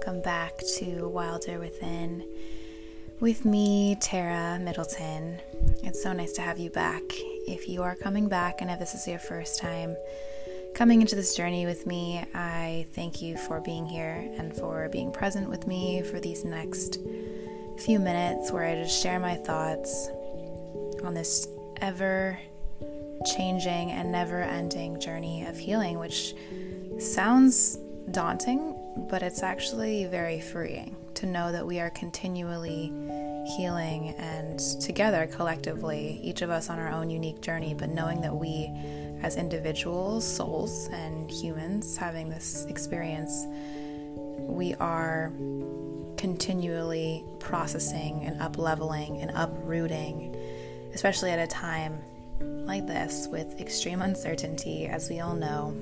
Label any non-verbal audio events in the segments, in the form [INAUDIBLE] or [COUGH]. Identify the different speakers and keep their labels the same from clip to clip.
Speaker 1: welcome back to Wilder Within with me, Tara Middleton. It's so nice to have you back. If you are coming back and if this is your first time coming into this journey with me, I thank you for being here and for being present with me for these next few minutes where I just share my thoughts on this ever changing and never ending journey of healing, which sounds daunting, but it's actually very freeing to know that we are continually healing and together collectively, each of us on our own unique journey, but knowing that we, as individuals, souls, and humans having this experience, we are continually processing and up leveling and uprooting, especially at a time like this with extreme uncertainty, as we all know,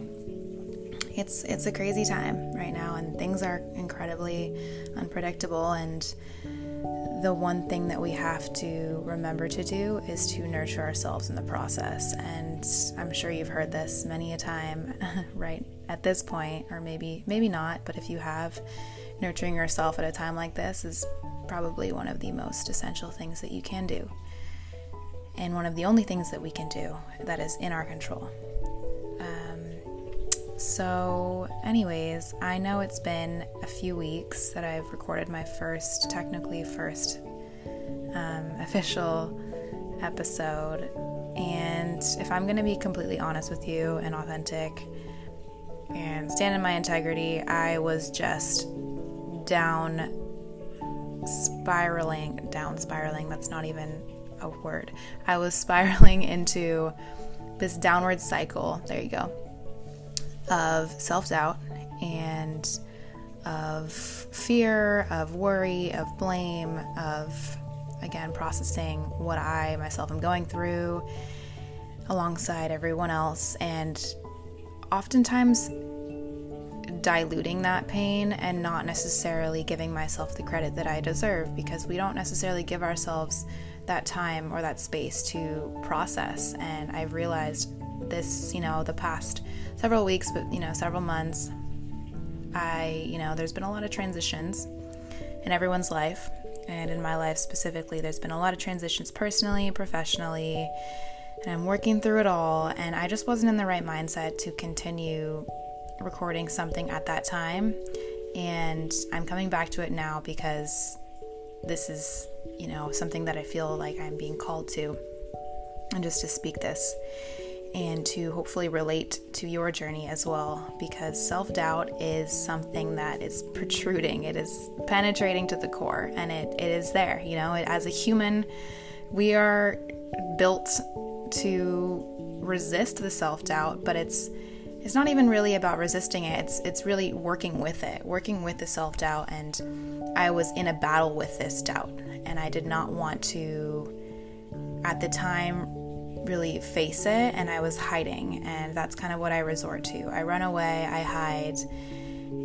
Speaker 1: it's it's a crazy time right now and things are incredibly unpredictable and the one thing that we have to remember to do is to nurture ourselves in the process and i'm sure you've heard this many a time [LAUGHS] right at this point or maybe maybe not but if you have nurturing yourself at a time like this is probably one of the most essential things that you can do and one of the only things that we can do that is in our control so, anyways, I know it's been a few weeks that I've recorded my first, technically, first um, official episode. And if I'm going to be completely honest with you and authentic and stand in my integrity, I was just down spiraling, down spiraling, that's not even a word. I was [LAUGHS] spiraling into this downward cycle. There you go of self doubt and of fear, of worry, of blame, of again processing what I myself am going through alongside everyone else, and oftentimes diluting that pain and not necessarily giving myself the credit that I deserve because we don't necessarily give ourselves that time or that space to process. And I've realized this, you know, the past several weeks, but, you know, several months, I, you know, there's been a lot of transitions in everyone's life. And in my life specifically, there's been a lot of transitions personally, professionally, and I'm working through it all. And I just wasn't in the right mindset to continue recording something at that time. And I'm coming back to it now because this is, you know, something that I feel like I'm being called to. And just to speak this and to hopefully relate to your journey as well because self doubt is something that is protruding, it is penetrating to the core, and it, it is there. You know, as a human, we are built to resist the self doubt, but it's it's not even really about resisting it. It's it's really working with it, working with the self-doubt and I was in a battle with this doubt and I did not want to at the time really face it and I was hiding and that's kind of what I resort to. I run away, I hide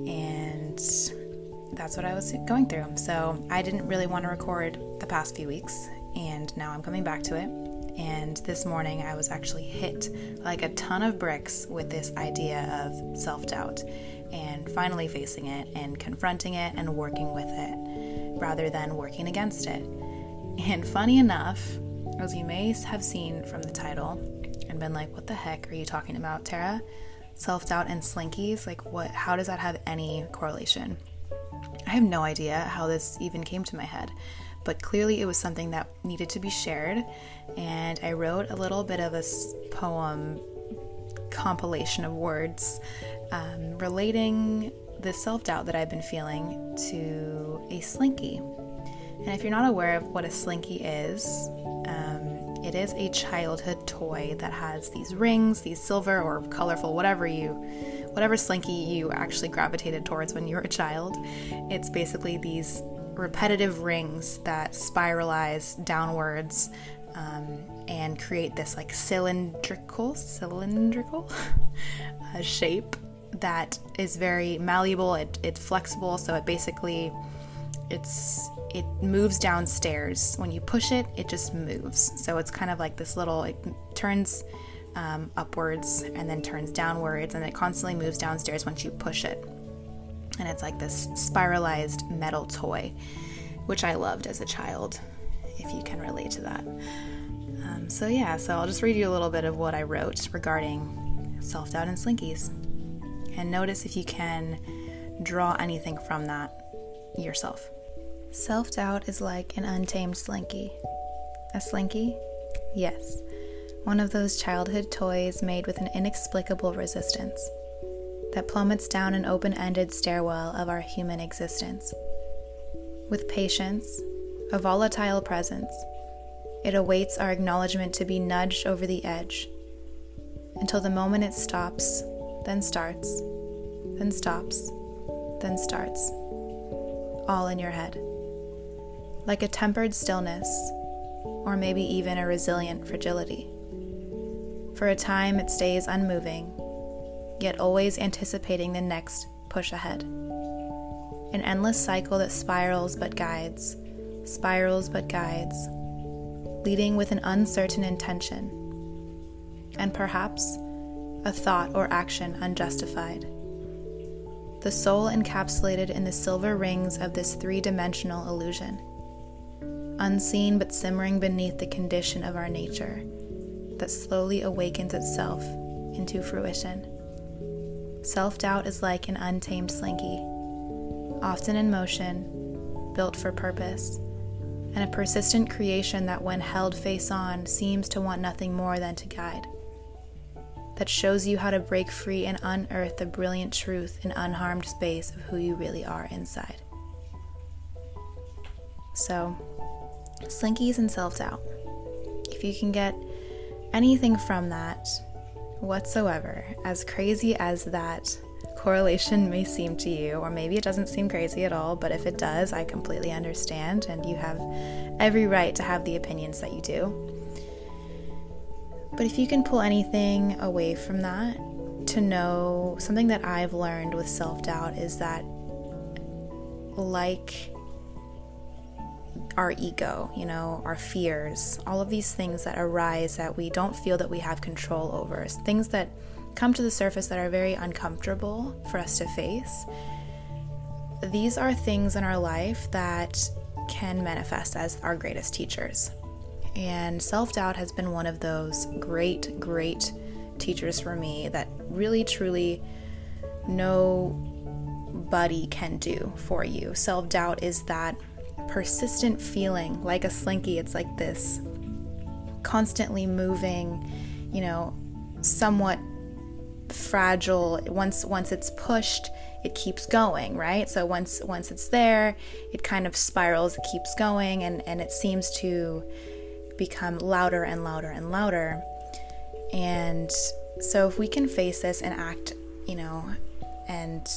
Speaker 1: and that's what I was going through. So I didn't really want to record the past few weeks and now I'm coming back to it. And this morning I was actually hit like a ton of bricks with this idea of self doubt and finally facing it and confronting it and working with it rather than working against it. And funny enough, as you may have seen from the title and been like, what the heck are you talking about, Tara? Self doubt and slinkies? Like, what? How does that have any correlation? I have no idea how this even came to my head, but clearly it was something that needed to be shared. And I wrote a little bit of a poem compilation of words um, relating the self doubt that I've been feeling to a slinky. And if you're not aware of what a slinky is, it is a childhood toy that has these rings, these silver or colorful, whatever you, whatever slinky you actually gravitated towards when you were a child. It's basically these repetitive rings that spiralize downwards um, and create this like cylindrical, cylindrical [LAUGHS] uh, shape that is very malleable. It, it's flexible, so it basically it's it moves downstairs. When you push it, it just moves. So it's kind of like this little, it turns um, upwards and then turns downwards, and it constantly moves downstairs once you push it. And it's like this spiralized metal toy, which I loved as a child, if you can relate to that. Um, so, yeah, so I'll just read you a little bit of what I wrote regarding self doubt and slinkies. And notice if you can draw anything from that yourself. Self doubt is like an untamed slinky. A slinky? Yes, one of those childhood toys made with an inexplicable resistance that plummets down an open ended stairwell of our human existence. With patience, a volatile presence, it awaits our acknowledgement to be nudged over the edge until the moment it stops, then starts, then stops, then starts, all in your head. Like a tempered stillness, or maybe even a resilient fragility. For a time, it stays unmoving, yet always anticipating the next push ahead. An endless cycle that spirals but guides, spirals but guides, leading with an uncertain intention, and perhaps a thought or action unjustified. The soul encapsulated in the silver rings of this three dimensional illusion, unseen but simmering beneath the condition of our nature that slowly awakens itself into fruition. Self doubt is like an untamed slinky, often in motion, built for purpose, and a persistent creation that, when held face on, seems to want nothing more than to guide. That shows you how to break free and unearth the brilliant truth in unharmed space of who you really are inside. So, slinkies and self doubt. If you can get anything from that whatsoever, as crazy as that correlation may seem to you, or maybe it doesn't seem crazy at all, but if it does, I completely understand, and you have every right to have the opinions that you do. But if you can pull anything away from that, to know something that I've learned with self doubt is that, like our ego, you know, our fears, all of these things that arise that we don't feel that we have control over, things that come to the surface that are very uncomfortable for us to face. These are things in our life that can manifest as our greatest teachers. And self doubt has been one of those great, great teachers for me that really, truly nobody can do for you. Self doubt is that persistent feeling like a slinky. It's like this constantly moving, you know, somewhat fragile. Once once it's pushed, it keeps going, right? So once once it's there, it kind of spirals, it keeps going and and it seems to become louder and louder and louder. And so if we can face this and act, you know, and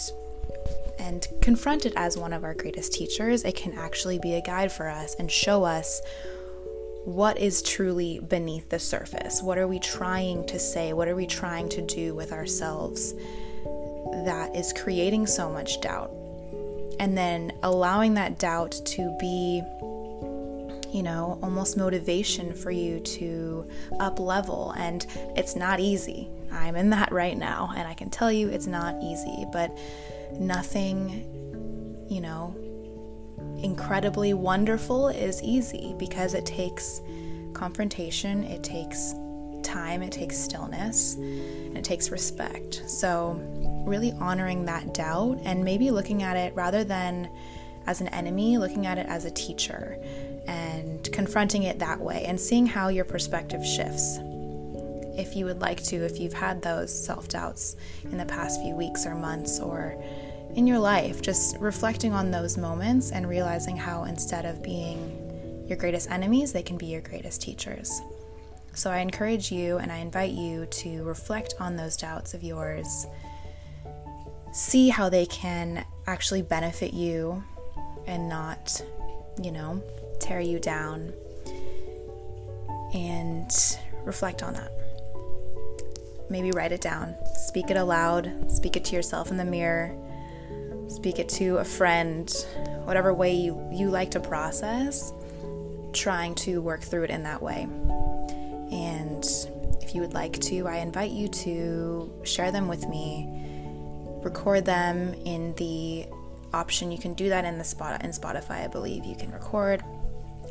Speaker 1: and confront it as one of our greatest teachers, it can actually be a guide for us and show us what is truly beneath the surface. What are we trying to say? What are we trying to do with ourselves that is creating so much doubt? And then allowing that doubt to be, you know, almost motivation for you to up level. And it's not easy. I'm in that right now, and I can tell you it's not easy, but nothing, you know, incredibly wonderful is easy because it takes confrontation, it takes time, it takes stillness, and it takes respect. So, really honoring that doubt and maybe looking at it rather than as an enemy, looking at it as a teacher and confronting it that way and seeing how your perspective shifts. If you would like to, if you've had those self doubts in the past few weeks or months or in your life, just reflecting on those moments and realizing how instead of being your greatest enemies, they can be your greatest teachers. So I encourage you and I invite you to reflect on those doubts of yours, see how they can actually benefit you and not, you know, tear you down, and reflect on that. Maybe write it down, speak it aloud, speak it to yourself in the mirror speak it to a friend, whatever way you, you like to process, trying to work through it in that way. And if you would like to, I invite you to share them with me record them in the option. You can do that in the spot in Spotify, I believe. You can record,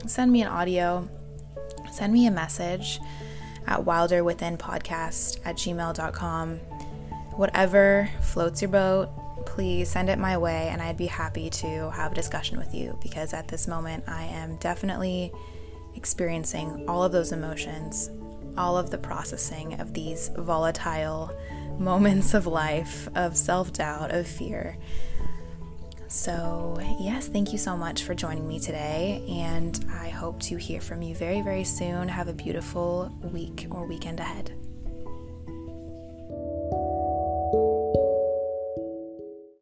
Speaker 1: send me an audio, send me a message at wilderwithinpodcast at gmail.com. Whatever floats your boat, please send it my way, and I'd be happy to have a discussion with you because at this moment I am definitely experiencing all of those emotions, all of the processing of these volatile [LAUGHS] moments of life, of self doubt, of fear. So, yes, thank you so much for joining me today, and I hope to hear from you very, very soon. Have a beautiful week or weekend ahead.